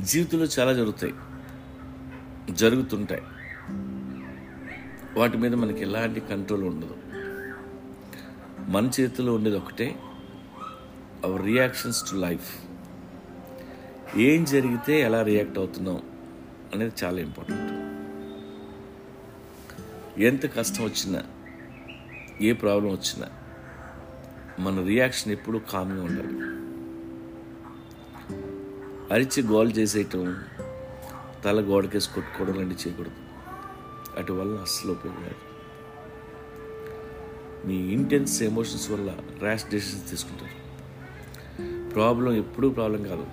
జీవితంలో చాలా జరుగుతాయి. జరుగుతుంటాయి. వాటి మీద మనకి ఎలాంటి కంట్రోల్ ఉండదు. మన చేతిలో ఉండేది ఒకటే అవర్ రియాక్షన్స్ టు లైఫ్ ఏం జరిగితే ఎలా రియాక్ట్ అవుతున్నాం అనేది చాలా ఇంపార్టెంట్ ఎంత కష్టం వచ్చినా ఏ ప్రాబ్లం వచ్చినా మన రియాక్షన్ ఎప్పుడూ కామ్గా ఉండాలి. అరిచి గోల్ చేసేయటం తల గోడకేసి కొట్టుకోవడం లాంటివి చేయకూడదు. అటు వల్ల అస్సలు ఉపయోగం మీ ఇంటెన్స్ ఎమోషన్స్ వల్ల ర్యాష్ డెసిషన్స్ తీసుకుంటారు. ప్రాబ్లం ఎప్పుడూ ప్రాబ్లం కాదు.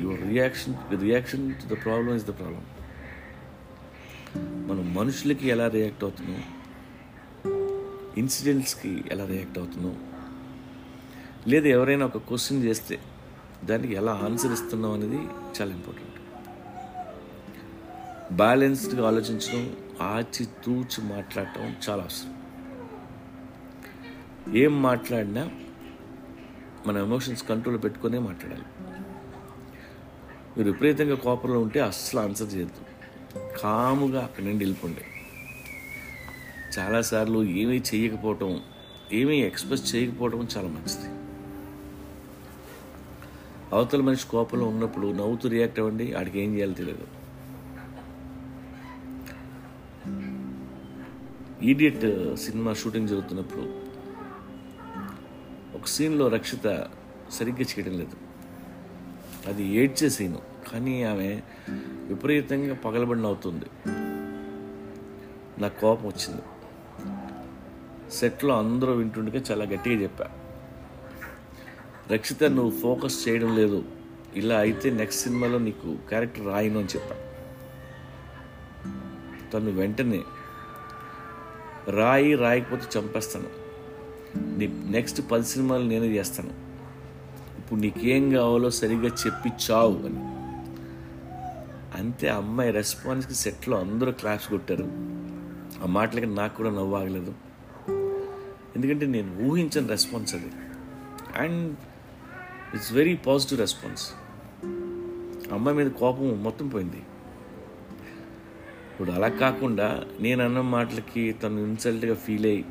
Your reaction reaction to the problem is the problem మనం మనుషులకి ఎలా రియాక్ట్ అవుతున్నాం? ఇన్సిడెంట్స్కి ఎలా రియాక్ట్ అవుతున్నాం? లేదా ఎవరైనా ఒక క్వశ్చన్ చేస్తే దానికి ఎలా ఆన్సర్ ఇస్తున్నాం అనేది చాలా ఇంపార్టెంట్ బ్యాలెన్స్డ్గా ఆలోచించడం ఆచి తూచి మాట్లాడటం చాలా అవసరం. ఏం మాట్లాడినా మన ఎమోషన్స్ కంట్రోల్ పెట్టుకునే మాట్లాడాలి. మీరు విపరీతంగా కోపంలో ఉంటే అస్సలు ఆన్సర్ చేయొద్దు. కాముగా అక్కడి నుండి వెళ్ళిపోండి. చాలాసార్లు ఏమీ చేయకపోవటం ఏమీ ఎక్స్ప్రెస్ చేయకపోవటం చాలా మంచిది. అవతల మనిషి కోపంలో ఉన్నప్పుడు నవ్వుతూ రియాక్ట్ అవ్వండి ఆడికి ఏం చేయాలో తెలియదు. ఈడియట్ సినిమా షూటింగ్ జరుగుతున్నప్పుడు ఒక సీన్లో రక్షిత సరిగ్గా చేయడం లేదు. అది ఏడ్చే సీను కానీ ఆమె విపరీతంగా పగలబడిన అవుతుంది నాకు కోపం వచ్చింది. సెట్లో అందరూ వింటుండగా చాలా గట్టిగా చెప్పా. రక్షిత నువ్వు ఫోకస్ చేయడం లేదు. ఇలా అయితే నెక్స్ట్ సినిమాలో నీకు క్యారెక్టర్ రాయను అని చెప్పాను. తను వెంటనే రాయి రాయకపోతే చంపేస్తాను. నీ నెక్స్ట్ పది సినిమాలు నేనే చేస్తాను. ఇప్పుడు నీకేం కావాలో సరిగ్గా చెప్పి చావు అని. అంతే అమ్మాయి రెస్పాన్స్కి సెట్లో అందరూ క్లాప్స్ కొట్టారు. ఆ మాటలకి నాకు కూడా నవ్వు ఆగలేదు. ఎందుకంటే నేను ఊహించని రెస్పాన్స్ అది. And it's very positive response అమ్మాయి మీద కోపం మొత్తం పోయింది. ఇప్పుడు అలా కాకుండా నేను అన్న మాటలకి తను ఇన్సల్ట్గా ఫీల్ అయ్యి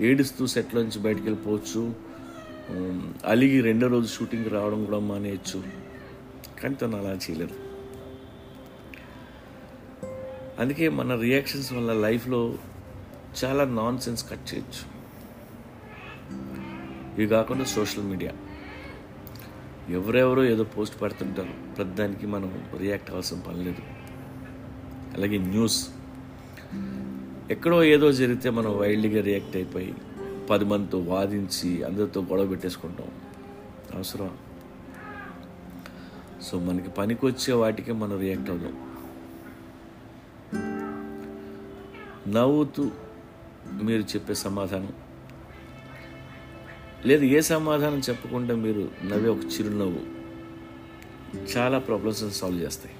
ఏడుస్తూ సెట్లోంచి బయటికి వెళ్ళిపోవచ్చు. అలిగి రెండో రోజు షూటింగ్ రావడం కూడా మానేయచ్చు. కానీ తను అలా చేయలేదు. అందుకే మన రియాక్షన్స్ వల్ల లైఫ్లో చాలా నాన్ సెన్స్ కట్ చేయొచ్చు. ఇవి కాకుండా సోషల్ మీడియా ఎవరెవరో ఏదో పోస్ట్ పెడుతుంటారు. ప్రతిదానికి మనం రియాక్ట్ అవ్వాల్సిన పని లేదు. అలాగే న్యూస్. ఎక్కడో ఏదో జరిగితే మనం వైల్డ్గా రియాక్ట్ అయిపోయి పది మందితో వాదించి అందరితో గొడవ పెట్టేసుకుంటాం. అవసరం. సో మనకి పనికొచ్చే వాటికి మనం రియాక్ట్ అవుదాం. నవ్వుతూ మీరు చెప్పే సమాధానం. లేదు ఏ సమాధానం చెప్పకుండా మీరు నవ్వే ఒక చిరునవ్వు. చాలా ప్రాబ్లమ్స్ సాల్వ్ చేస్తాయి.